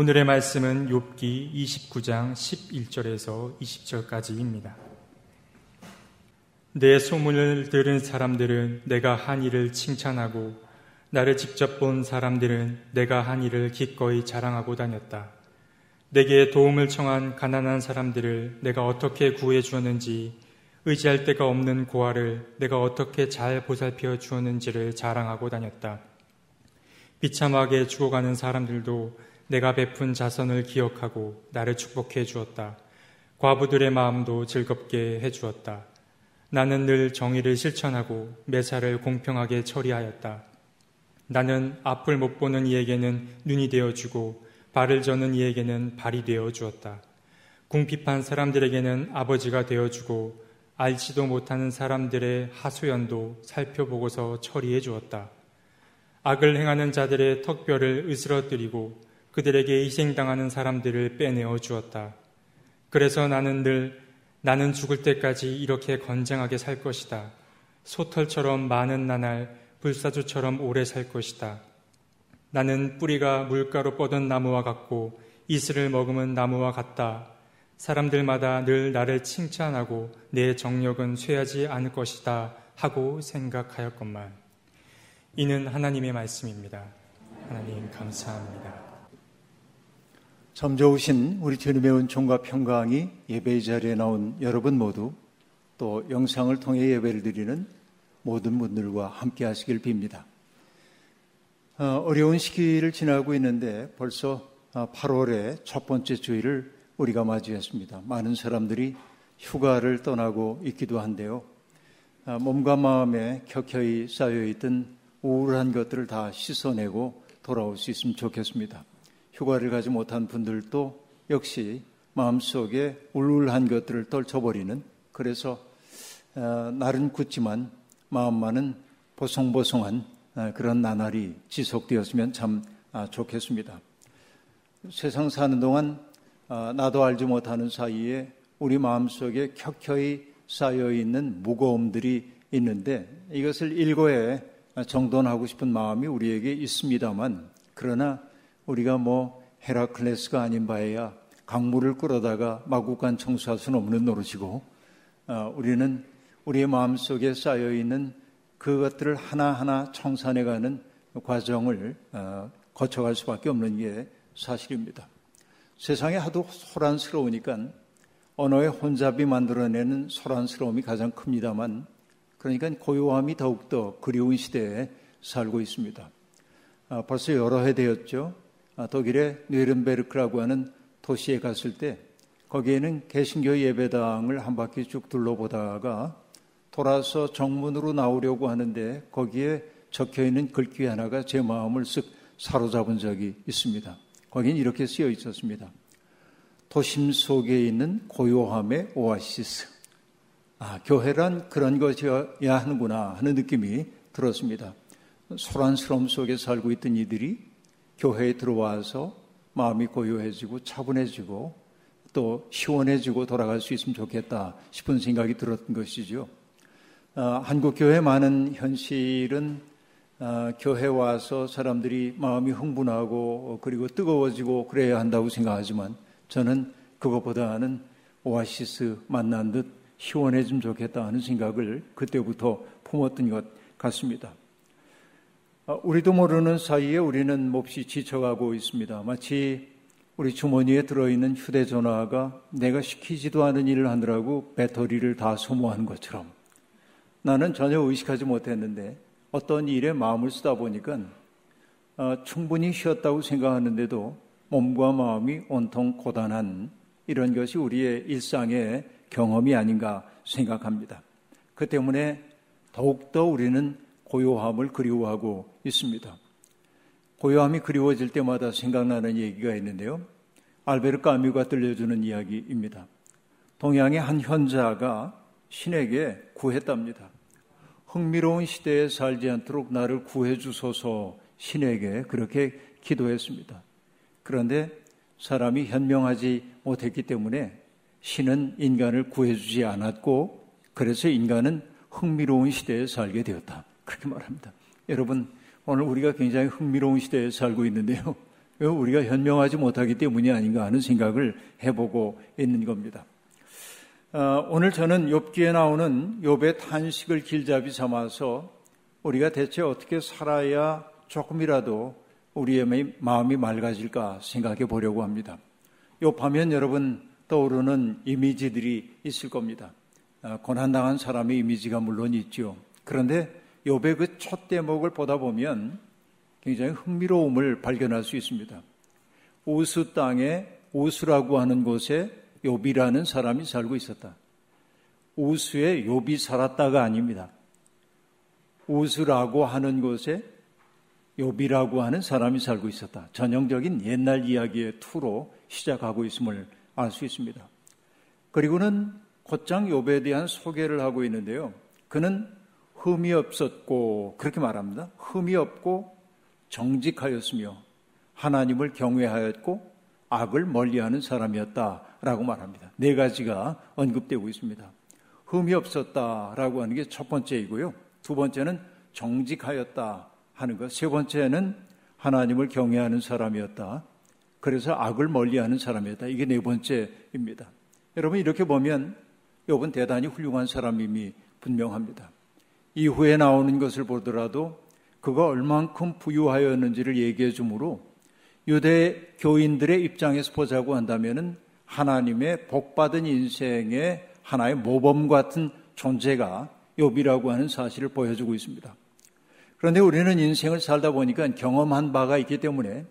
오늘의 말씀은 욥기 29장 11절에서 20절까지입니다. 내 소문을 들은 사람들은 내가 한 일을 칭찬하고 나를 직접 본 사람들은 내가 한 일을 기꺼이 자랑하고 다녔다. 내게 도움을 청한 가난한 사람들을 내가 어떻게 구해 주었는지 의지할 데가 없는 고아를 내가 어떻게 잘 보살펴 주었는지를 자랑하고 다녔다. 비참하게 죽어가는 사람들도 내가 베푼 자선을 기억하고 나를 축복해 주었다. 과부들의 마음도 즐겁게 해 주었다. 나는 늘 정의를 실천하고 매사를 공평하게 처리하였다. 나는 앞을 못 보는 이에게는 눈이 되어 주고 발을 저는 이에게는 발이 되어 주었다. 궁핍한 사람들에게는 아버지가 되어 주고 알지도 못하는 사람들의 하소연도 살펴보고서 처리해 주었다. 악을 행하는 자들의 턱뼈를 으스러뜨리고 그들에게 희생당하는 사람들을 빼내어 주었다. 그래서 나는 늘 나는 죽을 때까지 이렇게 건장하게 살 것이다. 소털처럼 많은 나날 불사조처럼 오래 살 것이다. 나는 뿌리가 물가로 뻗은 나무와 같고 이슬을 머금은 나무와 같다. 사람들마다 늘 나를 칭찬하고 내 정력은 쇠하지 않을 것이다 하고 생각하였건만. 이는 하나님의 말씀입니다. 하나님 감사합니다. 참 좋으신 우리 주님의 은총과 평강이 예배의 자리에 나온 여러분 모두 또 영상을 통해 예배를 드리는 모든 분들과 함께 하시길 빕니다. 어, 어려운 시기를 지나고 있는데 벌써 8월의 어, 첫 번째 주일을 우리가 맞이했습니다. 많은 사람들이 휴가를 떠나고 있기도 한데요. 어, 몸과 마음에 켜켜이 쌓여있던 우울한 것들을 다 씻어내고 돌아올 수 있으면 좋겠습니다. 휴가를 가지 못한 분들도 역시 마음속에 울울한 것들을 떨쳐버리는 그래서 어, 날은 굳지만 마음만은 보송보송한 어, 그런 나날이 지속되었으면 참 아, 좋겠습니다. 세상 사는 동안 어, 나도 알지 못하는 사이에 우리 마음속에 켜켜이 쌓여 있는 무거움들이 있는데 이것을 일거에 정돈하고 싶은 마음이 우리에게 있습니다만 그러나 우리가 뭐 헤라클레스가 아닌 바에야 강물을 끌어다가 마구간 청소할 수는 없는 노릇이고 어, 우리는 우리의 마음속에 쌓여 있는 그것들을 하나하나 청산해 가는 과정을 어, 거쳐갈 수밖에 없는 게 사실입니다. 세상에 하도 소란스러우니까 언어의 혼잡이 만들어내는 소란스러움이 가장 큽니다만 그러니까 고요함이 더욱더 그리운 시대에 살고 있습니다. 아, 벌써 여러 해 되었죠. 아, 독일의 뉘른베르크라고 하는 도시에 갔을 때 거기에는 개신교 예배당을 한 바퀴 쭉 둘러보다가 돌아서 정문으로 나오려고 하는데 거기에 적혀 있는 글귀 하나가 제 마음을 쓱 사로잡은 적이 있습니다. 거긴 이렇게 쓰여 있었습니다. 도심 속에 있는 고요함의 오아시스. 아, 교회란 그런 것이어야 하는구나 하는 느낌이 들었습니다. 소란스러움 속에 살고 있던 이들이 교회에 들어와서 마음이 고요해지고 차분해지고 또 시원해지고 돌아갈 수 있으면 좋겠다 싶은 생각이 들었던 것이죠. 어, 한국 교회 많은 현실은 어, 교회 와서 사람들이 마음이 흥분하고 그리고 뜨거워지고 그래야 한다고 생각하지만 저는 그것보다는 오아시스 만난 듯 시원해지면 좋겠다 하는 생각을 그때부터 품었던 것 같습니다. 어, 우리도 모르는 사이에 우리는 몹시 지쳐가고 있습니다. 마치 우리 주머니에 들어있는 휴대전화가 내가 시키지도 않은 일을 하느라고 배터리를 다 소모한 것처럼 나는 전혀 의식하지 못했는데 어떤 일에 마음을 쓰다 보니까 어, 충분히 쉬었다고 생각하는데도 몸과 마음이 온통 고단한 이런 것이 우리의 일상의 경험이 아닌가 생각합니다. 그 때문에 더욱더 우리는 고요함을 그리워하고 있습니다. 고요함이 그리워질 때마다 생각나는 얘기가 있는데요. 알베르 까뮤가 들려주는 이야기입니다. 동양의 한 현자가 신에게 구했답니다. 흥미로운 시대에 살지 않도록 나를 구해주소서 신에게 그렇게 기도했습니다. 그런데 사람이 현명하지 못했기 때문에 신은 인간을 구해주지 않았고 그래서 인간은 흥미로운 시대에 살게 되었다. 그렇게 말합니다. 여러분, 오늘 우리가 굉장히 흥미로운 시대에 살고 있는데요. 우리가 현명하지 못하기 때문이 아닌가 하는 생각을 해보고 있는 겁니다. 어, 오늘 저는 욥기에 나오는 욥의 탄식을 길잡이 삼아서 우리가 대체 어떻게 살아야 조금이라도 우리의 마음이 맑아질까 생각해 보려고 합니다. 욥하면 여러분 떠오르는 이미지들이 있을 겁니다. 어, 고난당한 사람의 이미지가 물론 있죠. 그런데 욥의 그 첫 대목을 보다 보면 굉장히 흥미로움을 발견할 수 있습니다. 우스 땅에 우스라고 하는 곳에 욥이라는 사람이 살고 있었다. 우스에 욥이 살았다가 아닙니다. 우스라고 하는 곳에 욥이라고 하는 사람이 살고 있었다. 전형적인 옛날 이야기의 투로 시작하고 있음을 알 수 있습니다. 그리고는 곧장 욥에 대한 소개를 하고 있는데요. 그는 흠이 없었고 그렇게 말합니다. 흠이 없고 정직하였으며 하나님을 경외하였고 악을 멀리하는 사람이었다라고 말합니다. 네 가지가 언급되고 있습니다. 흠이 없었다라고 하는 게 첫 번째이고요. 두 번째는 정직하였다 하는 것. 세 번째는 하나님을 경외하는 사람이었다. 그래서 악을 멀리하는 사람이었다. 이게 네 번째입니다. 여러분 이렇게 보면 욥은 대단히 훌륭한 사람임이 분명합니다. 이후에 나오는 것을 보더라도 그가 얼만큼 부유하였는지를 얘기해 주므로 유대 교인들의 입장에서 보자고 한다면은 하나님의 복받은 인생의 하나의 모범 같은 존재가 욥이라고 하는 사실을 보여주고 있습니다. 그런데 우리는 인생을 살다 보니까 경험한 바가 있기 때문에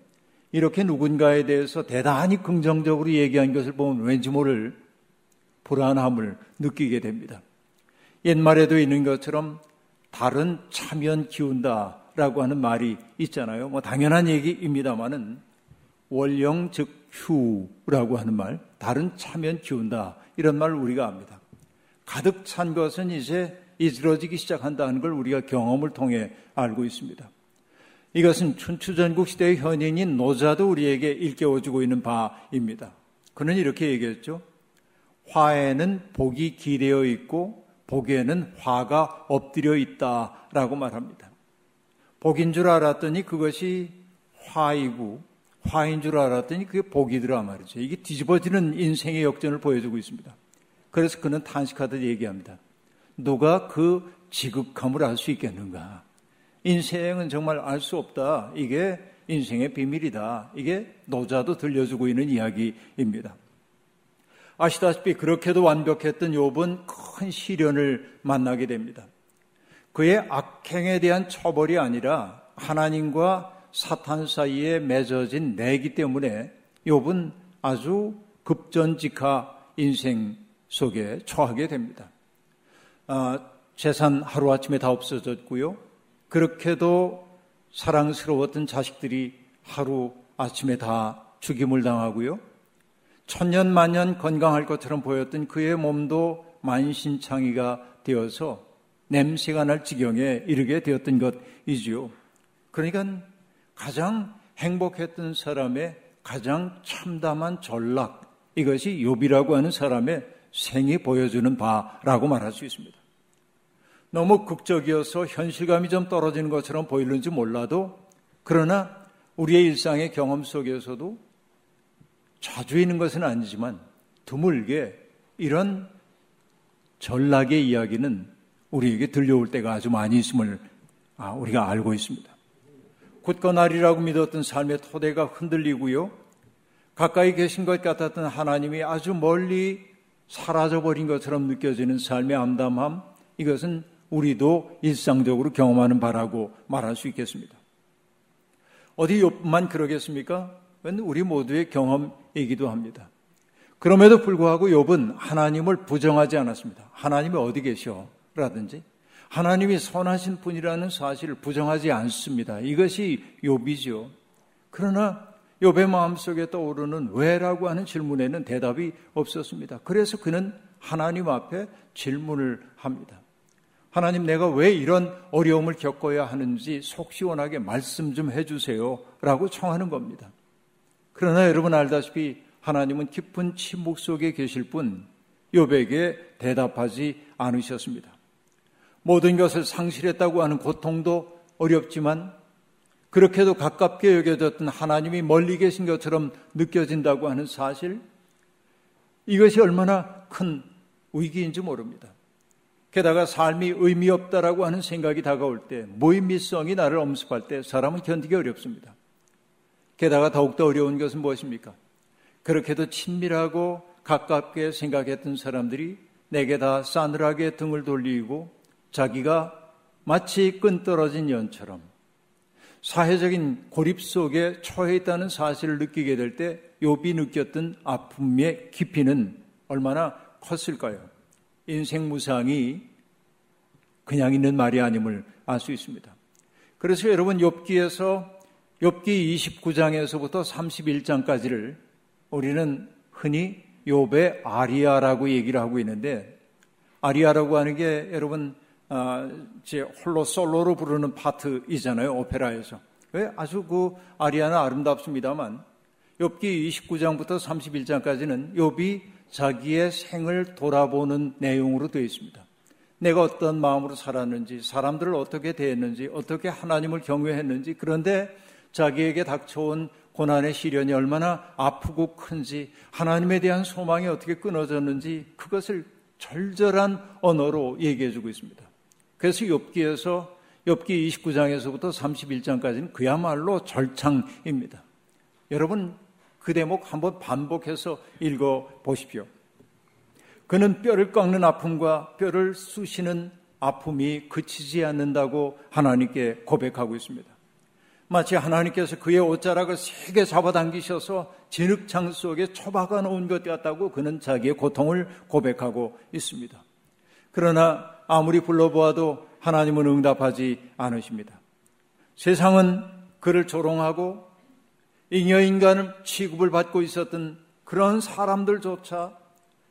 이렇게 누군가에 대해서 대단히 긍정적으로 얘기한 것을 보면 왠지 모를 불안함을 느끼게 됩니다. 옛말에도 있는 것처럼 다른 차면 기운다라고 하는 말이 있잖아요. 뭐 당연한 얘기입니다만은 월령 즉 휴라고 하는 말, 다른 차면 기운다 이런 말을 우리가 압니다. 가득 찬 것은 이제 이스러지기 시작한다는 걸 우리가 경험을 통해 알고 있습니다. 이것은 춘추전국 시대의 현인인 노자도 우리에게 일깨워주고 있는 바입니다. 그는 이렇게 얘기했죠. 화에는 복이 기대어 있고 복에는 화가 엎드려 있다라고 말합니다. 복인 줄 알았더니 그것이 화이고 화인 줄 알았더니 그게 복이더라 말이죠. 이게 뒤집어지는 인생의 역전을 보여주고 있습니다. 그래서 그는 탄식하듯 얘기합니다. 누가 그 지극함을 알 수 있겠는가? 인생은 정말 알 수 없다. 이게 인생의 비밀이다. 이게 노자도 들려주고 있는 이야기입니다. 아시다시피 그렇게도 완벽했던 욥은 큰 시련을 만나게 됩니다. 그의 악행에 대한 처벌이 아니라 하나님과 사탄 사이에 맺어진 내기 때문에 욥은 아주 급전직하 인생 속에 처하게 됩니다. 아, 재산 하루아침에 다 없어졌고요. 그렇게도 사랑스러웠던 자식들이 하루 아침에 다 죽임을 당하고요. 천년 만년 건강할 것처럼 보였던 그의 몸도 만신창이가 되어서 냄새가 날 지경에 이르게 되었던 것이지요. 그러니까 가장 행복했던 사람의 가장 참담한 전락 이것이 욥이라고 하는 사람의 생이 보여주는 바라고 말할 수 있습니다. 너무 극적이어서 현실감이 좀 떨어지는 것처럼 보이는지 몰라도 그러나 우리의 일상의 경험 속에서도 자주 있는 것은 아니지만 드물게 이런 전락의 이야기는 우리에게 들려올 때가 아주 많이 있음을 아, 우리가 알고 있습니다. 굳건하리라고 믿었던 삶의 토대가 흔들리고요. 가까이 계신 것 같았던 하나님이 아주 멀리 사라져버린 것처럼 느껴지는 삶의 암담함, 이것은 우리도 일상적으로 경험하는 바라고 말할 수 있겠습니다. 어디 욥만 그러겠습니까? 우리 모두의 경험 이기도 합니다. 그럼에도 불구하고 욥은 하나님을 부정하지 않았습니다. 하나님이 어디 계셔? 라든지 하나님이 선하신 분이라는 사실을 부정하지 않습니다. 이것이 욥이죠. 그러나 욥의 마음속에 떠오르는 왜라고 하는 질문에는 대답이 없었습니다. 그래서 그는 하나님 앞에 질문을 합니다. 하나님 내가 왜 이런 어려움을 겪어야 하는지 속 시원하게 말씀 좀 해주세요. 라고 청하는 겁니다. 그러나 여러분 알다시피 하나님은 깊은 침묵 속에 계실 뿐 욥에게 대답하지 않으셨습니다. 모든 것을 상실했다고 하는 고통도 어렵지만 그렇게도 가깝게 여겨졌던 하나님이 멀리 계신 것처럼 느껴진다고 하는 사실, 이것이 얼마나 큰 위기인지 모릅니다. 게다가 삶이 의미 없다라고 하는 생각이 다가올 때, 무의미성이 나를 엄습할 때 사람은 견디기 어렵습니다. 게다가 더욱더 어려운 것은 무엇입니까? 그렇게도 친밀하고 가깝게 생각했던 사람들이 내게 다 싸늘하게 등을 돌리고 자기가 마치 끈 떨어진 연처럼 사회적인 고립 속에 처해 있다는 사실을 느끼게 될때 욥이 느꼈던 아픔의 깊이는 얼마나 컸을까요? 인생 무상이 그냥 있는 말이 아님을 알 수 있습니다. 그래서 여러분 욥기에서 욥기 29장에서부터 31장까지를 우리는 흔히 욥의 아리아라고 얘기를 하고 있는데 아리아라고 하는 게 여러분 아, 제 홀로 솔로로 부르는 파트이잖아요 오페라에서 아주 그 아리아는 아름답습니다만 욥기 29장부터 31장까지는 욥이 자기의 생을 돌아보는 내용으로 되어 있습니다. 내가 어떤 마음으로 살았는지, 사람들을 어떻게 대했는지, 어떻게 하나님을 경외했는지, 그런데 자기에게 닥쳐온 고난의 시련이 얼마나 아프고 큰지, 하나님에 대한 소망이 어떻게 끊어졌는지, 그것을 절절한 언어로 얘기해 주고 있습니다. 그래서 욥기에서 욥기 29장에서부터 31장까지는 그야말로 절창입니다. 여러분 그 대목 한번 반복해서 읽어 보십시오. 그는 뼈를 깎는 아픔과 뼈를 쑤시는 아픔이 그치지 않는다고 하나님께 고백하고 있습니다. 마치 하나님께서 그의 옷자락을 세게 잡아당기셔서 진흙창 속에 처박아 놓은 것 같다고 그는 자기의 고통을 고백하고 있습니다. 그러나 아무리 불러보아도 하나님은 응답하지 않으십니다. 세상은 그를 조롱하고 잉여인간 취급을 받고 있었던 그런 사람들조차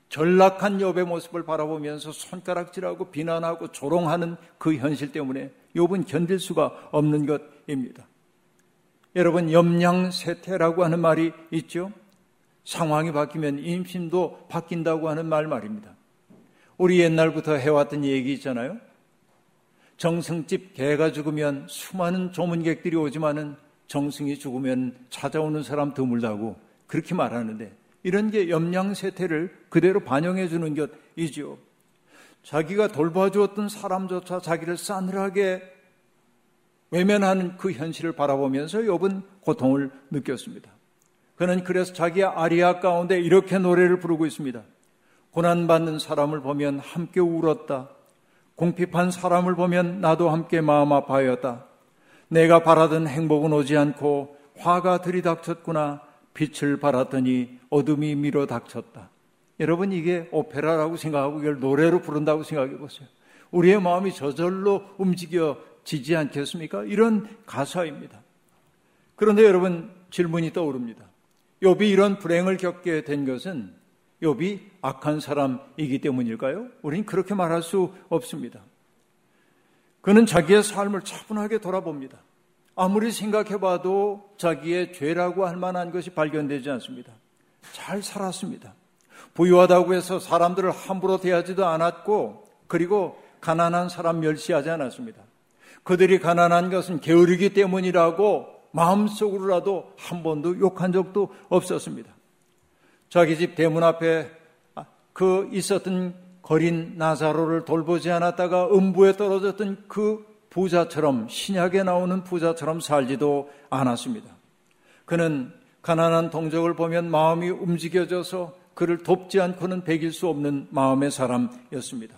전락한 욥의 모습을 바라보면서 손가락질하고 비난하고 조롱하는 그 현실 때문에 욥은 견딜 수가 없는 것입니다. 여러분 염량세태라고 하는 말이 있죠. 상황이 바뀌면 임신도 바뀐다고 하는 말 말입니다. 우리 옛날부터 해왔던 얘기 있잖아요. 정승집 개가 죽으면 수많은 조문객들이 오지만은 정승이 죽으면 찾아오는 사람 드물다고 그렇게 말하는데 이런 게 염량세태를 그대로 반영해 주는 것이지요. 자기가 돌봐주었던 사람조차 자기를 싸늘하게 외면하는 그 현실을 바라보면서 욥은 고통을 느꼈습니다. 그는 그래서 자기 아리아 가운데 이렇게 노래를 부르고 있습니다. 고난받는 사람을 보면 함께 울었다. 공핍한 사람을 보면 나도 함께 마음 아파하였다. 내가 바라던 행복은 오지 않고 화가 들이닥쳤구나. 빛을 바랐더니 어둠이 밀어 닥쳤다. 여러분 이게 오페라라고 생각하고 이걸 노래로 부른다고 생각해 보세요. 우리의 마음이 저절로 움직여 지지 않겠습니까? 이런 가사입니다. 그런데 여러분 질문이 떠오릅니다. 욥이 이런 불행을 겪게 된 것은 욥이 악한 사람이기 때문일까요? 우리는 그렇게 말할 수 없습니다. 그는 자기의 삶을 차분하게 돌아봅니다. 아무리 생각해봐도 자기의 죄라고 할 만한 것이 발견되지 않습니다. 잘 살았습니다. 부유하다고 해서 사람들을 함부로 대하지도 않았고, 그리고 가난한 사람 멸시하지 않았습니다. 그들이 가난한 것은 게으르기 때문이라고 마음속으로라도 한 번도 욕한 적도 없었습니다. 자기 집 대문 앞에 그 있었던 거린 나사로를 돌보지 않았다가 음부에 떨어졌던 그 부자처럼 신약에 나오는 부자처럼 살지도 않았습니다. 그는 가난한 동족을 보면 마음이 움직여져서 그를 돕지 않고는 배길 수 없는 마음의 사람이었습니다.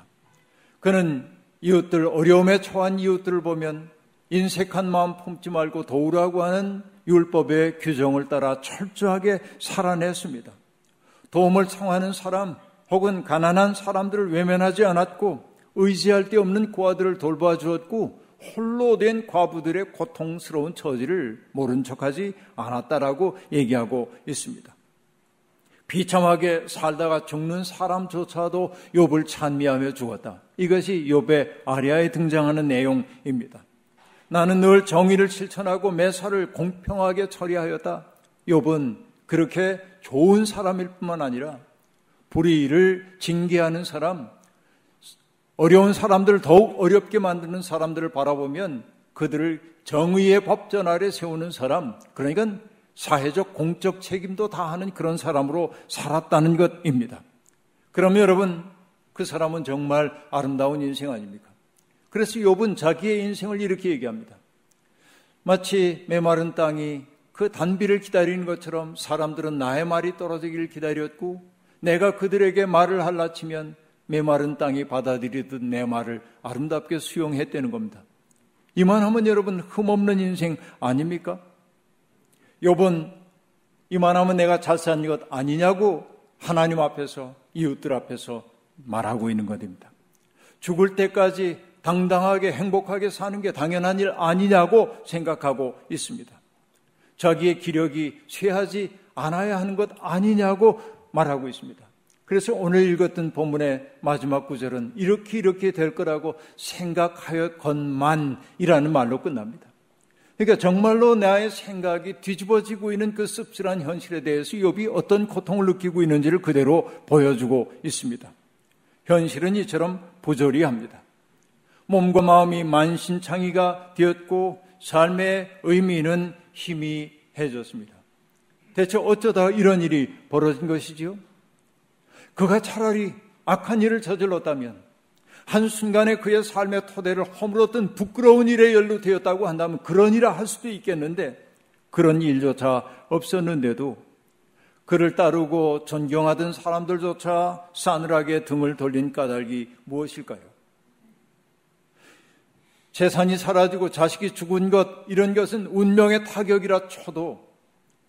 그는 이웃들 어려움에 처한 이웃들을 보면 인색한 마음 품지 말고 도우라고 하는 율법의 규정을 따라 철저하게 살아냈습니다. 도움을 청하는 사람 혹은 가난한 사람들을 외면하지 않았고 의지할 데 없는 고아들을 돌봐 주었고 홀로 된 과부들의 고통스러운 처지를 모른 척하지 않았다라고 얘기하고 있습니다. 비참하게 살다가 죽는 사람조차도 욥을 찬미하며 죽었다. 이것이 욥의 아리아에 등장하는 내용입니다. 나는 늘 정의를 실천하고 매사를 공평하게 처리하였다. 욥은 그렇게 좋은 사람일 뿐만 아니라 불의를 징계하는 사람, 어려운 사람들을 더욱 어렵게 만드는 사람들을 바라보면 그들을 정의의 법전 아래 세우는 사람, 그러니까 사회적 공적 책임도 다하는 그런 사람으로 살았다는 것입니다. 그러면 여러분, 그 사람은 정말 아름다운 인생 아닙니까? 그래서 욥은 자기의 인생을 이렇게 얘기합니다. 마치 메마른 땅이 그 단비를 기다리는 것처럼 사람들은 나의 말이 떨어지기를 기다렸고 내가 그들에게 말을 할라치면 메마른 땅이 받아들이듯 내 말을 아름답게 수용했다는 겁니다. 이만하면 여러분 흠없는 인생 아닙니까? 요번 이만하면 내가 잘 산 것 아니냐고 하나님 앞에서 이웃들 앞에서 말하고 있는 것입니다. 죽을 때까지 당당하게 행복하게 사는 게 당연한 일 아니냐고 생각하고 있습니다. 자기의 기력이 쇠하지 않아야 하는 것 아니냐고 말하고 있습니다. 그래서 오늘 읽었던 본문의 마지막 구절은 이렇게 이렇게 될 거라고 생각하였건만이라는 말로 끝납니다. 그러니까 정말로 나의 생각이 뒤집어지고 있는 그 씁쓸한 현실에 대해서 욥이 어떤 고통을 느끼고 있는지를 그대로 보여주고 있습니다. 현실은 이처럼 부조리합니다. 몸과 마음이 만신창이가 되었고 삶의 의미는 희미해졌습니다. 대체 어쩌다 이런 일이 벌어진 것이지요? 그가 차라리 악한 일을 저질렀다면 한순간에 그의 삶의 토대를 허물었던 부끄러운 일에 연루되었다고 한다면 그런 일을 할 수도 있겠는데 그런 일조차 없었는데도 그를 따르고 존경하던 사람들조차 싸늘하게 등을 돌린 까닭이 무엇일까요? 재산이 사라지고 자식이 죽은 것, 이런 것은 운명의 타격이라 쳐도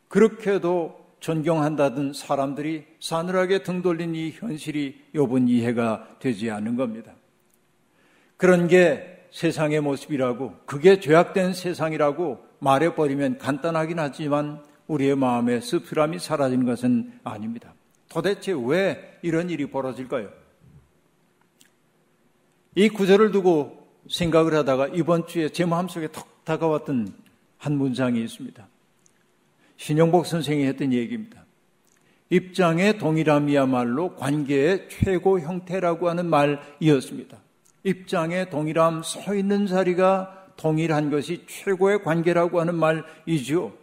그렇게도 존경한다던 사람들이 싸늘하게 등 돌린 이 현실이 요번 이해가 되지 않은 겁니다. 그런 게 세상의 모습이라고, 그게 죄악된 세상이라고 말해버리면 간단하긴 하지만 우리의 마음의 씁쓸함이 사라지는 것은 아닙니다. 도대체 왜 이런 일이 벌어질까요? 이 구절을 두고 생각을 하다가 이번 주에 제 마음속에 턱 다가왔던 한 문장이 있습니다. 신영복 선생이 했던 얘기입니다. 입장의 동일함이야말로 관계의 최고 형태라고 하는 말이었습니다. 입장의 동일함, 서 있는 자리가 동일한 것이 최고의 관계라고 하는 말이죠.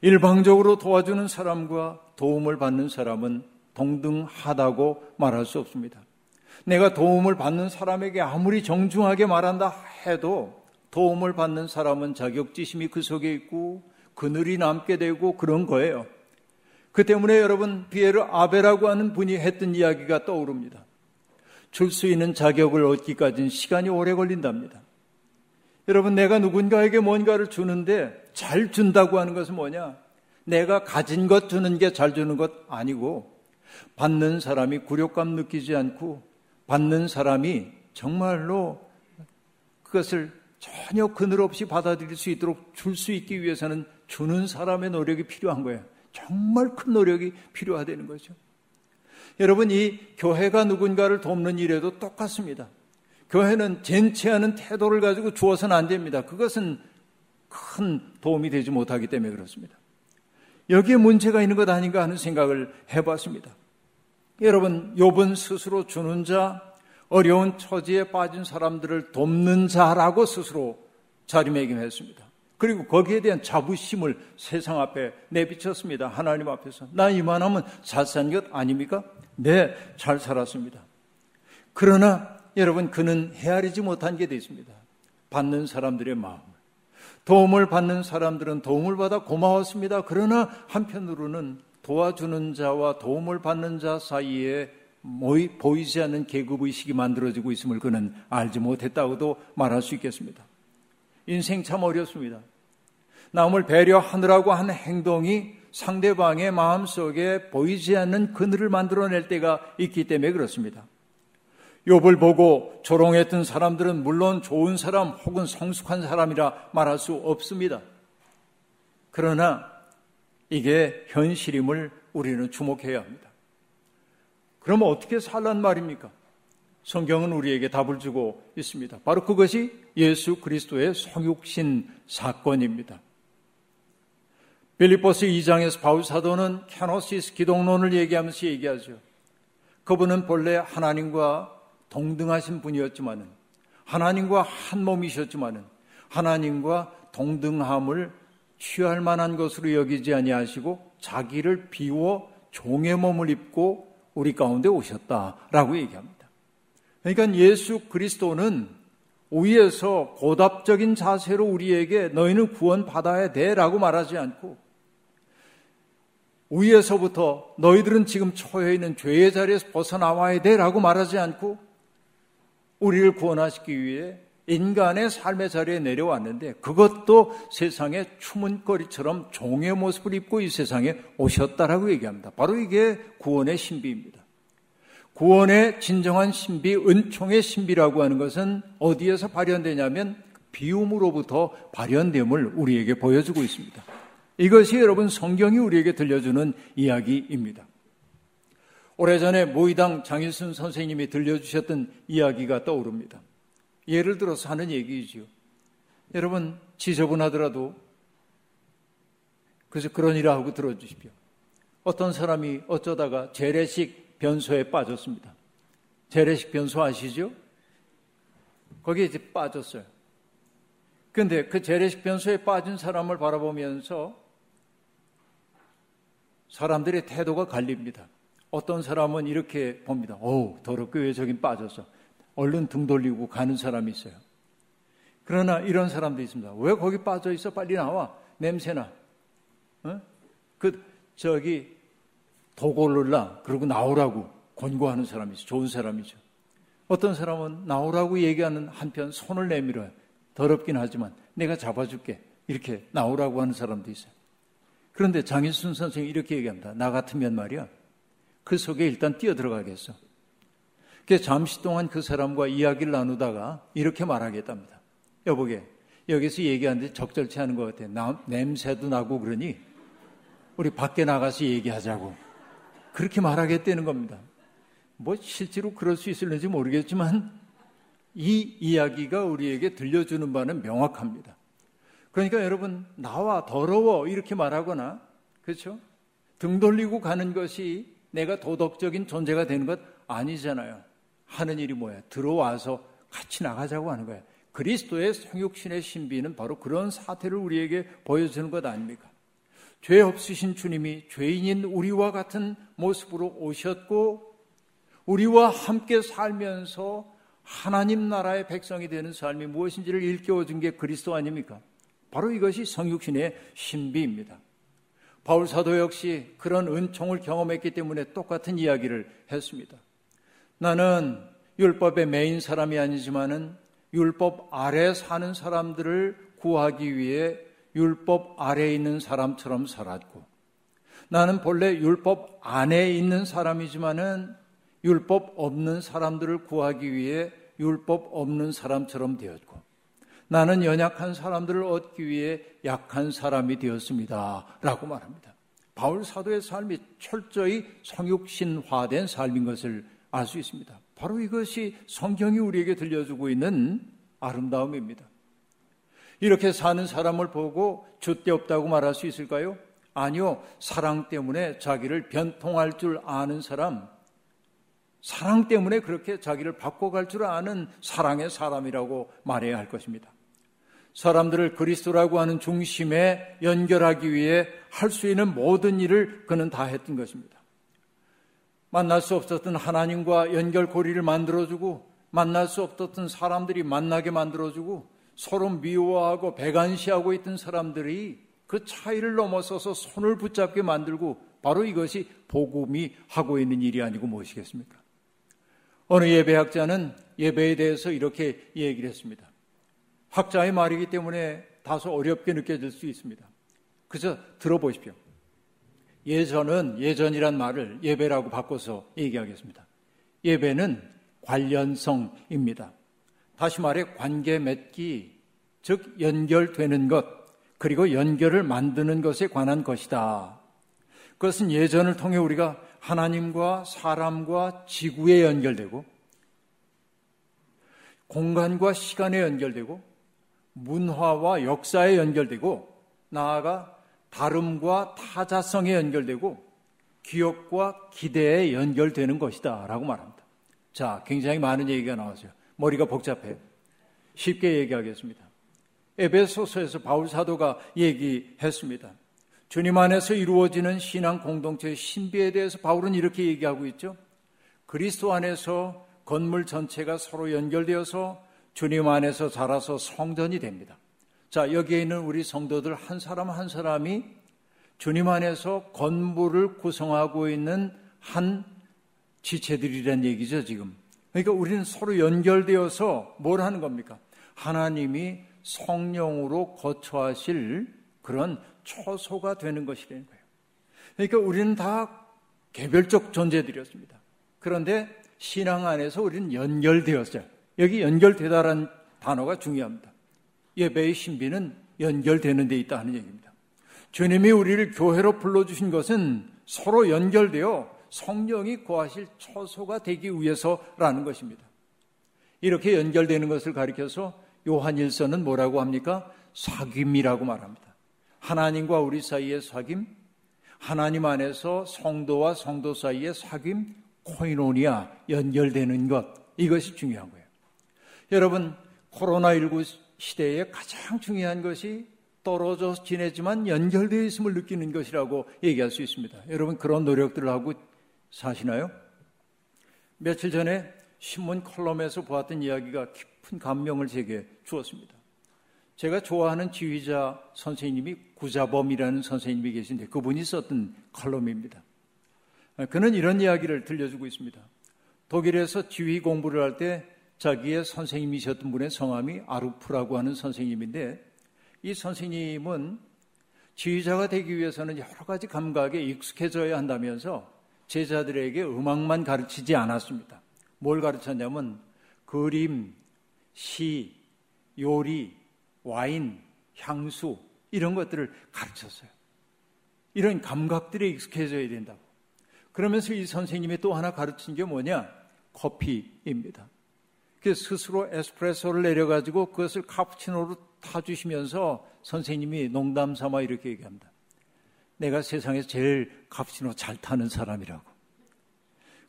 일방적으로 도와주는 사람과 도움을 받는 사람은 동등하다고 말할 수 없습니다. 내가 도움을 받는 사람에게 아무리 정중하게 말한다 해도 도움을 받는 사람은 자격지심이 그 속에 있고 그늘이 남게 되고 그런 거예요. 그 때문에 여러분 비에르 아베라고 하는 분이 했던 이야기가 떠오릅니다. 줄 수 있는 자격을 얻기까지는 시간이 오래 걸린답니다. 여러분 내가 누군가에게 뭔가를 주는데 잘 준다고 하는 것은 뭐냐? 내가 가진 것 주는 게 잘 주는 것 아니고 받는 사람이 굴욕감 느끼지 않고 받는 사람이 정말로 그것을 전혀 그늘 없이 받아들일 수 있도록 줄 수 있기 위해서는 주는 사람의 노력이 필요한 거예요. 정말 큰 노력이 필요하다는 거죠. 여러분, 이 교회가 누군가를 돕는 일에도 똑같습니다. 교회는 젠체하는 태도를 가지고 주어서는 안 됩니다. 그것은 큰 도움이 되지 못하기 때문에 그렇습니다. 여기에 문제가 있는 것 아닌가 하는 생각을 해봤습니다. 여러분, 욥은 스스로 주는 자, 어려운 처지에 빠진 사람들을 돕는 자라고 스스로 자리매김했습니다. 그리고 거기에 대한 자부심을 세상 앞에 내비쳤습니다. 하나님 앞에서. 나 이만하면 잘 산 것 아닙니까? 네, 잘 살았습니다. 그러나 여러분, 그는 헤아리지 못한 게 있습니다. 받는 사람들의 마음을. 도움을 받는 사람들은 도움을 받아 고마웠습니다. 그러나 한편으로는 도와주는 자와 도움을 받는 자 사이에 보이지 않는 계급의식이 만들어지고 있음을 그는 알지 못했다고도 말할 수 있겠습니다. 인생 참 어렵습니다. 남을 배려하느라고 하는 행동이 상대방의 마음속에 보이지 않는 그늘을 만들어낼 때가 있기 때문에 그렇습니다. 욥을 보고 조롱했던 사람들은 물론 좋은 사람 혹은 성숙한 사람이라 말할 수 없습니다. 그러나 이게 현실임을 우리는 주목해야 합니다. 그러면 어떻게 살란 말입니까? 성경은 우리에게 답을 주고 있습니다. 바로 그것이 예수 그리스도의 성육신 사건입니다. 빌립보서 2장에서 바울 사도는 kenosis 기독론을 얘기하면서 얘기하죠. 그분은 본래 하나님과 동등하신 분이었지만은 하나님과 한 몸이셨지만은 하나님과 동등함을 취할 만한 것으로 여기지 아니하시고 자기를 비워 종의 몸을 입고 우리 가운데 오셨다라고 얘기합니다. 그러니까 예수 그리스도는 위에서 고답적인 자세로 우리에게 너희는 구원받아야 돼라고 말하지 않고 위에서부터 너희들은 지금 처해 있는 죄의 자리에서 벗어나와야 돼 라고 말하지 않고 우리를 구원하시기 위해 인간의 삶의 자리에 내려왔는데 그것도 세상의 추문거리처럼 종의 모습을 입고 이 세상에 오셨다라고 얘기합니다. 바로 이게 구원의 신비입니다. 구원의 진정한 신비, 은총의 신비라고 하는 것은 어디에서 발현되냐면 비움으로부터 발현됨을 우리에게 보여주고 있습니다. 이것이 여러분 성경이 우리에게 들려주는 이야기입니다. 오래전에 모의당 장일순 선생님이 들려주셨던 이야기가 떠오릅니다. 예를 들어서 하는 얘기이지요. 여러분, 지저분하더라도 그래서 그런 일을 하고 들어주십시오. 어떤 사람이 어쩌다가 재래식 변소에 빠졌습니다. 재래식 변소 아시죠? 거기에 이제 빠졌어요. 근데 그 재래식 변소에 빠진 사람을 바라보면서 사람들의 태도가 갈립니다. 어떤 사람은 이렇게 봅니다. 어우, 더럽게 왜 저긴 빠졌어. 얼른 등 돌리고 가는 사람이 있어요. 그러나 이런 사람도 있습니다. 왜 거기 빠져 있어? 빨리 나와. 냄새나. 어? 그, 저기, 도골를라. 그러고 나오라고 권고하는 사람이 있어. 좋은 사람이죠. 어떤 사람은 나오라고 얘기하는 한편 손을 내밀어요. 더럽긴 하지만 내가 잡아줄게. 이렇게 나오라고 하는 사람도 있어요. 그런데 장일순 선생이 이렇게 얘기합니다. 나 같으면 말이야. 그 속에 일단 뛰어 들어가겠어. 그래서 잠시 동안 그 사람과 이야기를 나누다가 이렇게 말하겠답니다. 여보게, 여기서 얘기하는데 적절치 않은 것 같아. 나, 냄새도 나고 그러니 우리 밖에 나가서 얘기하자고. 그렇게 말하겠다는 겁니다. 뭐 실제로 그럴 수 있을는지 모르겠지만 이 이야기가 우리에게 들려주는 바는 명확합니다. 그러니까 여러분 나와 더러워 이렇게 말하거나 그렇죠? 등 돌리고 가는 것이 내가 도덕적인 존재가 되는 것 아니잖아요. 하는 일이 뭐야? 들어와서 같이 나가자고 하는 거예요. 그리스도의 성육신의 신비는 바로 그런 사태를 우리에게 보여주는 것 아닙니까? 죄 없으신 주님이 죄인인 우리와 같은 모습으로 오셨고 우리와 함께 살면서 하나님 나라의 백성이 되는 삶이 무엇인지를 일깨워 준 게 그리스도 아닙니까? 바로 이것이 성육신의 신비입니다. 바울 사도 역시 그런 은총을 경험했기 때문에 똑같은 이야기를 했습니다. 나는 율법의 메인 사람이 아니지만은 율법 아래 사는 사람들을 구하기 위해 율법 아래에 있는 사람처럼 살았고 나는 본래 율법 안에 있는 사람이지만은 율법 없는 사람들을 구하기 위해 율법 없는 사람처럼 되었고 나는 연약한 사람들을 얻기 위해 약한 사람이 되었습니다. 라고 말합니다. 바울 사도의 삶이 철저히 성육신화된 삶인 것을 알 수 있습니다. 바로 이것이 성경이 우리에게 들려주고 있는 아름다움입니다. 이렇게 사는 사람을 보고 줏대 없다고 말할 수 있을까요? 아니요. 사랑 때문에 자기를 변통할 줄 아는 사람, 사랑 때문에 그렇게 자기를 바꿔갈 줄 아는 사랑의 사람이라고 말해야 할 것입니다. 사람들을 그리스도라고 하는 중심에 연결하기 위해 할 수 있는 모든 일을 그는 다 했던 것입니다. 만날 수 없었던 하나님과 연결고리를 만들어주고 만날 수 없었던 사람들이 만나게 만들어주고 서로 미워하고 배관시하고 있던 사람들이 그 차이를 넘어서서 손을 붙잡게 만들고 바로 이것이 복음이 하고 있는 일이 아니고 무엇이겠습니까? 어느 예배학자는 예배에 대해서 이렇게 얘기를 했습니다. 학자의 말이기 때문에 다소 어렵게 느껴질 수 있습니다. 그저 들어보십시오. 예전은 예전이란 말을 예배라고 바꿔서 얘기하겠습니다. 예배는 관련성입니다. 다시 말해 관계 맺기, 즉 연결되는 것, 그리고 연결을 만드는 것에 관한 것이다. 그것은 예전을 통해 우리가 하나님과 사람과 지구에 연결되고 공간과 시간에 연결되고 문화와 역사에 연결되고 나아가 다름과 타자성에 연결되고 기억과 기대에 연결되는 것이다 라고 말합니다. 자, 굉장히 많은 얘기가 나왔어요. 머리가 복잡해요. 쉽게 얘기하겠습니다. 에베소서에서 바울 사도가 얘기했습니다. 주님 안에서 이루어지는 신앙 공동체의 신비에 대해서 바울은 이렇게 얘기하고 있죠. 그리스도 안에서 건물 전체가 서로 연결되어서 주님 안에서 자라서 성전이 됩니다. 자, 여기에 있는 우리 성도들 한 사람 한 사람이 주님 안에서 건물을 구성하고 있는 한 지체들이란 얘기죠, 지금. 그러니까 우리는 서로 연결되어서 뭘 하는 겁니까? 하나님이 성령으로 거처하실 그런 초소가 되는 것이라는 거예요. 그러니까 우리는 다 개별적 존재들이었습니다. 그런데 신앙 안에서 우리는 연결되었어요. 여기 연결되다라는 단어가 중요합니다. 예배의 신비는 연결되는 데 있다 하는 얘기입니다. 주님이 우리를 교회로 불러주신 것은 서로 연결되어 성령이 거하실 초소가 되기 위해서라는 것입니다. 이렇게 연결되는 것을 가리켜서 요한일서는 뭐라고 합니까? 사귐이라고 말합니다. 하나님과 우리 사이의 사귐, 하나님 안에서 성도와 성도 사이의 사귐, 코이노니아 연결되는 것 이것이 중요한 거예요. 여러분 코로나19 시대에 가장 중요한 것이 떨어져 지내지만 연결되어 있음을 느끼는 것이라고 얘기할 수 있습니다. 여러분 그런 노력들을 하고 사시나요? 며칠 전에 신문 컬럼에서 보았던 이야기가 깊은 감명을 제게 주었습니다. 제가 좋아하는 지휘자 선생님이 구자범이라는 선생님이 계신데 그분이 썼던 컬럼입니다. 그는 이런 이야기를 들려주고 있습니다. 독일에서 지휘 공부를 할 때 자기의 선생님이셨던 분의 성함이 아루프라고 하는 선생님인데 이 선생님은 지휘자가 되기 위해서는 여러 가지 감각에 익숙해져야 한다면서 제자들에게 음악만 가르치지 않았습니다. 뭘 가르쳤냐면 그림, 시, 요리, 와인, 향수 이런 것들을 가르쳤어요. 이런 감각들에 익숙해져야 된다고. 그러면서 이 선생님이 또 하나 가르친 게 뭐냐? 커피입니다. 그 스스로 에스프레소를 내려가지고 그것을 카푸치노로 타주시면서 선생님이 농담 삼아 이렇게 얘기합니다. 내가 세상에서 제일 카푸치노 잘 타는 사람이라고.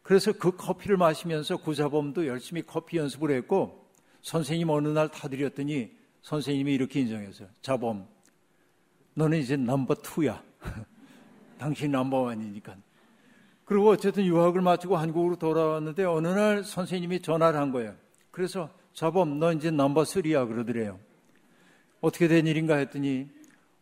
그래서 그 커피를 마시면서 구자범도 열심히 커피 연습을 했고 선생님 어느 날 타드렸더니 선생님이 이렇게 인정했어요. 자범, 너는 이제 number two야. 당신 number one이니까. 그리고 어쨌든 유학을 마치고 한국으로 돌아왔는데 어느 날 선생님이 전화를 한 거예요. 그래서 자범, 너 이제 number three야 그러더래요. 어떻게 된 일인가 했더니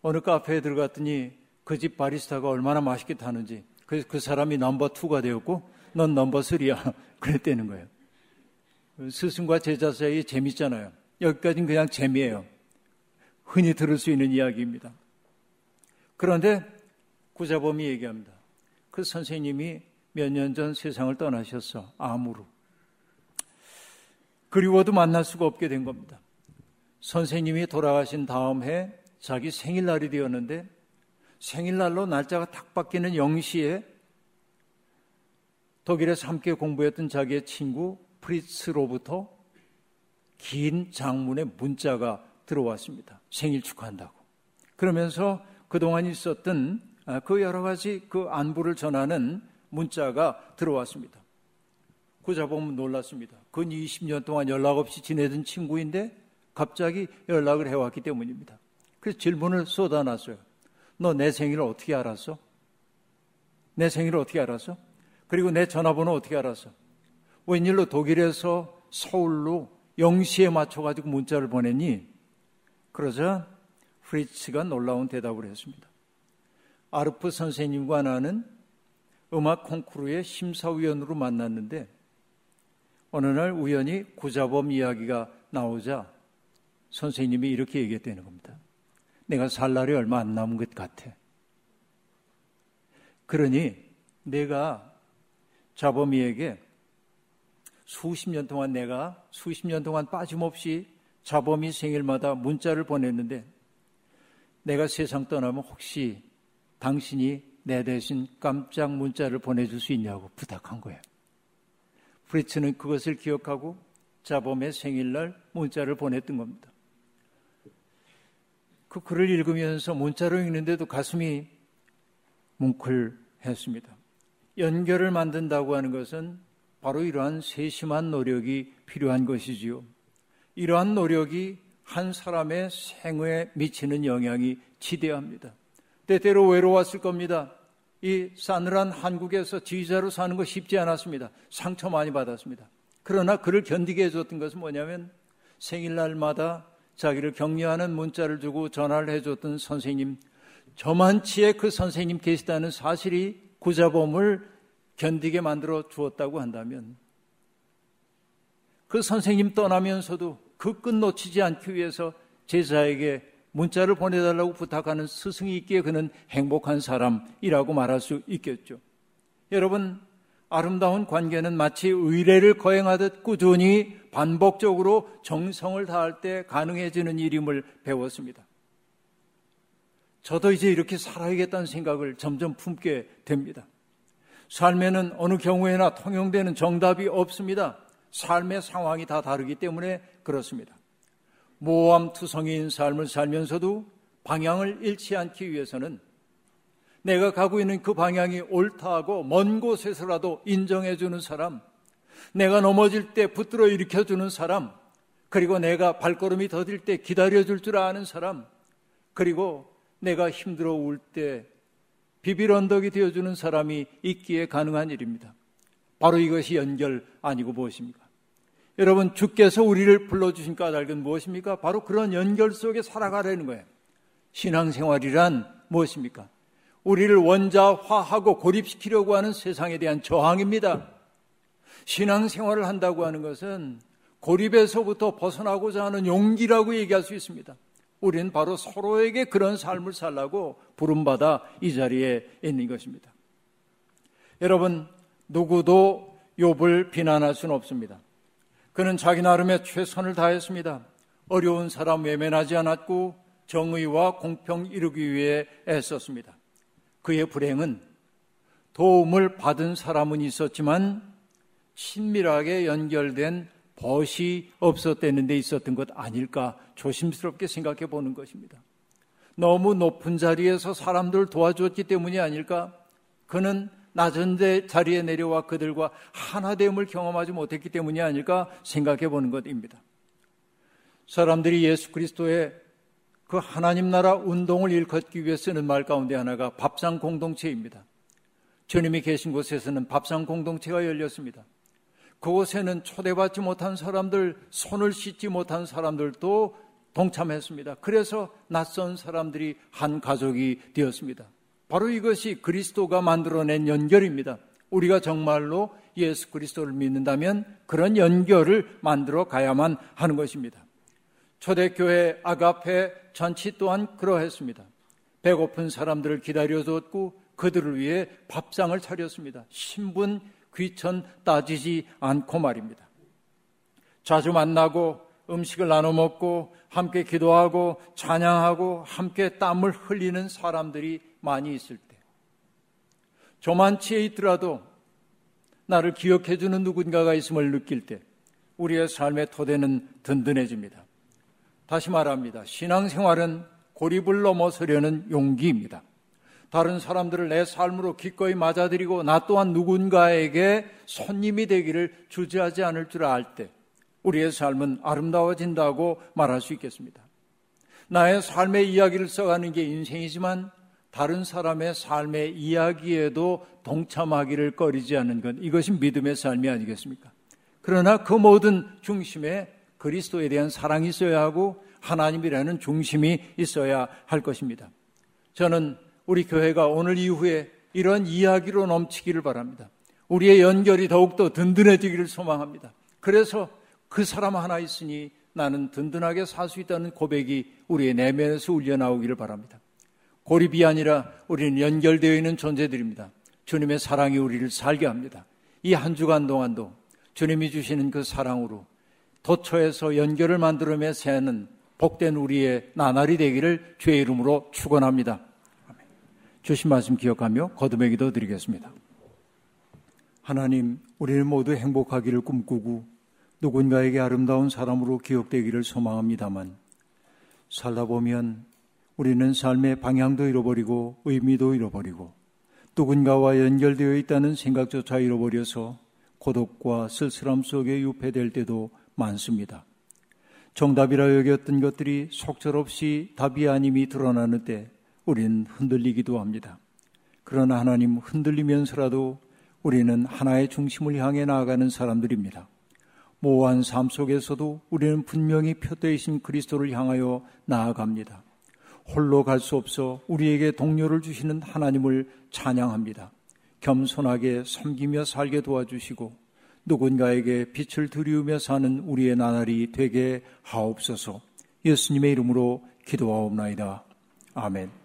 어느 카페에 들어갔더니 그 집 바리스타가 얼마나 맛있게 타는지 그래서 그 사람이 number two가 되었고 넌 number three야 그랬다는 거예요. 스승과 제자 사이에 재밌잖아요. 여기까지는 그냥 재미예요. 흔히 들을 수 있는 이야기입니다. 그런데 구자범이 얘기합니다. 그 선생님이 몇 년 전 세상을 떠나셨어. 암으로. 그리워도 만날 수가 없게 된 겁니다. 선생님이 돌아가신 다음 해 자기 생일날이 되었는데 생일날로 날짜가 탁 바뀌는 0시에 독일에서 함께 공부했던 자기의 친구 프리츠로부터 긴 장문의 문자가 들어왔습니다. 생일 축하한다고. 그러면서 그동안 있었던 아, 그 여러 가지 그 안부를 전하는 문자가 들어왔습니다. 그 자 보면 놀랐습니다. 근 20년 동안 연락 없이 지내던 친구인데 갑자기 연락을 해왔기 때문입니다. 그래서 질문을 쏟아놨어요. 너 내 생일을 어떻게 알았어? 내 생일을 어떻게 알았어? 그리고 내 전화번호 어떻게 알았어? 웬일로 독일에서 서울로 0시에 맞춰가지고 문자를 보냈니? 그러자 프리츠가 놀라운 대답을 했습니다. 아르프 선생님과 나는 음악 콩쿠르의 심사위원으로 만났는데 어느 날 우연히 구자범 이야기가 나오자 선생님이 이렇게 얘기했다는 겁니다. 내가 살 날이 얼마 안 남은 것 같아. 그러니 내가 자범이에게 수십 년 동안 내가 수십 년 동안 빠짐없이 자범이 생일마다 문자를 보냈는데 내가 세상 떠나면 혹시 당신이 내 대신 깜짝 문자를 보내줄 수 있냐고 부탁한 거예요. 프리츠는 그것을 기억하고 자범의 생일날 문자를 보냈던 겁니다. 그 글을 읽으면서 문자로 읽는데도 가슴이 뭉클했습니다. 연결을 만든다고 하는 것은 바로 이러한 세심한 노력이 필요한 것이지요. 이러한 노력이 한 사람의 생애에 미치는 영향이 지대합니다. 때때로 외로웠을 겁니다. 이 싸늘한 한국에서 지휘자로 사는 거 쉽지 않았습니다. 상처 많이 받았습니다. 그러나 그를 견디게 해줬던 것은 뭐냐면 생일날마다 자기를 격려하는 문자를 주고 전화를 해줬던 선생님, 저만치에 그 선생님 계시다는 사실이 구자범을 견디게 만들어 주었다고 한다면 그 선생님 떠나면서도 그 끝 놓치지 않기 위해서 제자에게 문자를 보내달라고 부탁하는 스승이 있기에 그는 행복한 사람이라고 말할 수 있겠죠. 여러분, 아름다운 관계는 마치 의례를 거행하듯 꾸준히 반복적으로 정성을 다할 때 가능해지는 일임을 배웠습니다. 저도 이제 이렇게 살아야겠다는 생각을 점점 품게 됩니다. 삶에는 어느 경우에나 통용되는 정답이 없습니다. 삶의 상황이 다 다르기 때문에 그렇습니다. 모함투성이인 삶을 살면서도 방향을 잃지 않기 위해서는 내가 가고 있는 그 방향이 옳다고 먼 곳에서라도 인정해주는 사람, 내가 넘어질 때 붙들어 일으켜주는 사람, 그리고 내가 발걸음이 더딜 때 기다려줄 줄 아는 사람, 그리고 내가 힘들어 울 때 비빌 언덕이 되어주는 사람이 있기에 가능한 일입니다. 바로 이것이 연결 아니고 무엇입니까? 여러분, 주께서 우리를 불러주신 까닭은 무엇입니까? 바로 그런 연결 속에 살아가려는 거예요. 신앙생활이란 무엇입니까? 우리를 원자화하고 고립시키려고 하는 세상에 대한 저항입니다. 신앙생활을 한다고 하는 것은 고립에서부터 벗어나고자 하는 용기라고 얘기할 수 있습니다. 우리는 바로 서로에게 그런 삶을 살라고 부름받아 이 자리에 있는 것입니다. 여러분, 누구도 욥을 비난할 수는 없습니다. 그는 자기 나름의 최선을 다했습니다. 어려운 사람 외면하지 않았고 정의와 공평 이루기 위해 애썼습니다. 그의 불행은 도움을 받은 사람은 있었지만 친밀하게 연결된 벗이 없었다는 데 있었던 것 아닐까 조심스럽게 생각해 보는 것입니다. 너무 높은 자리에서 사람들 도와주었기 때문이 아닐까? 그는 낮은 데 자리에 내려와 그들과 하나됨을 경험하지 못했기 때문이 아닐까 생각해 보는 것입니다. 사람들이 예수 그리스도의 그 하나님 나라 운동을 일컫기 위해 쓰는 말 가운데 하나가 밥상 공동체입니다. 주님이 계신 곳에서는 밥상 공동체가 열렸습니다. 그곳에는 초대받지 못한 사람들, 손을 씻지 못한 사람들도 동참했습니다. 그래서 낯선 사람들이 한 가족이 되었습니다. 바로 이것이 그리스도가 만들어낸 연결입니다. 우리가 정말로 예수 그리스도를 믿는다면 그런 연결을 만들어 가야만 하는 것입니다. 초대교회 아가페 잔치 또한 그러했습니다. 배고픈 사람들을 기다려줬고 그들을 위해 밥상을 차렸습니다. 신분, 귀천 따지지 않고 말입니다. 자주 만나고 음식을 나눠 먹고 함께 기도하고 찬양하고 함께 땀을 흘리는 사람들이 많이 있을 때, 저만치에 있더라도 나를 기억해주는 누군가가 있음을 느낄 때, 우리의 삶의 토대는 든든해집니다. 다시 말합니다. 신앙생활은 고립을 넘어서려는 용기입니다. 다른 사람들을 내 삶으로 기꺼이 맞아들이고 나 또한 누군가에게 손님이 되기를 주저하지 않을 줄 알 때, 우리의 삶은 아름다워진다고 말할 수 있겠습니다. 나의 삶의 이야기를 써가는 게 인생이지만 다른 사람의 삶의 이야기에도 동참하기를 꺼리지 않는 것 이것이 믿음의 삶이 아니겠습니까? 그러나 그 모든 중심에 그리스도에 대한 사랑이 있어야 하고 하나님이라는 중심이 있어야 할 것입니다. 저는 우리 교회가 오늘 이후에 이런 이야기로 넘치기를 바랍니다. 우리의 연결이 더욱더 든든해지기를 소망합니다. 그래서 그 사람 하나 있으니 나는 든든하게 살 수 있다는 고백이 우리의 내면에서 울려 나오기를 바랍니다. 고립이 아니라 우리는 연결되어 있는 존재들입니다. 주님의 사랑이 우리를 살게 합니다. 이 한 주간 동안도 주님이 주시는 그 사랑으로 도처에서 연결을 만들어내 새는 복된 우리의 나날이 되기를 주의 이름으로 축원합니다. 주신 말씀 기억하며 거듭의 기도 드리겠습니다. 하나님, 우리는 모두 행복하기를 꿈꾸고 누군가에게 아름다운 사람으로 기억되기를 소망합니다만 살다 보면 우리는 삶의 방향도 잃어버리고 의미도 잃어버리고 누군가와 연결되어 있다는 생각조차 잃어버려서 고독과 쓸쓸함 속에 유폐될 때도 많습니다. 정답이라 여겼던 것들이 속절없이 답이 아님이 드러나는 때 우리는 흔들리기도 합니다. 그러나 하나님 흔들리면서라도 우리는 하나의 중심을 향해 나아가는 사람들입니다. 모호한 삶 속에서도 우리는 분명히 표대이신 그리스도를 향하여 나아갑니다. 홀로 갈 수 없어 우리에게 동료를 주시는 하나님을 찬양합니다. 겸손하게 섬기며 살게 도와주시고 누군가에게 빛을 드리우며 사는 우리의 나날이 되게 하옵소서 예수님의 이름으로 기도하옵나이다. 아멘.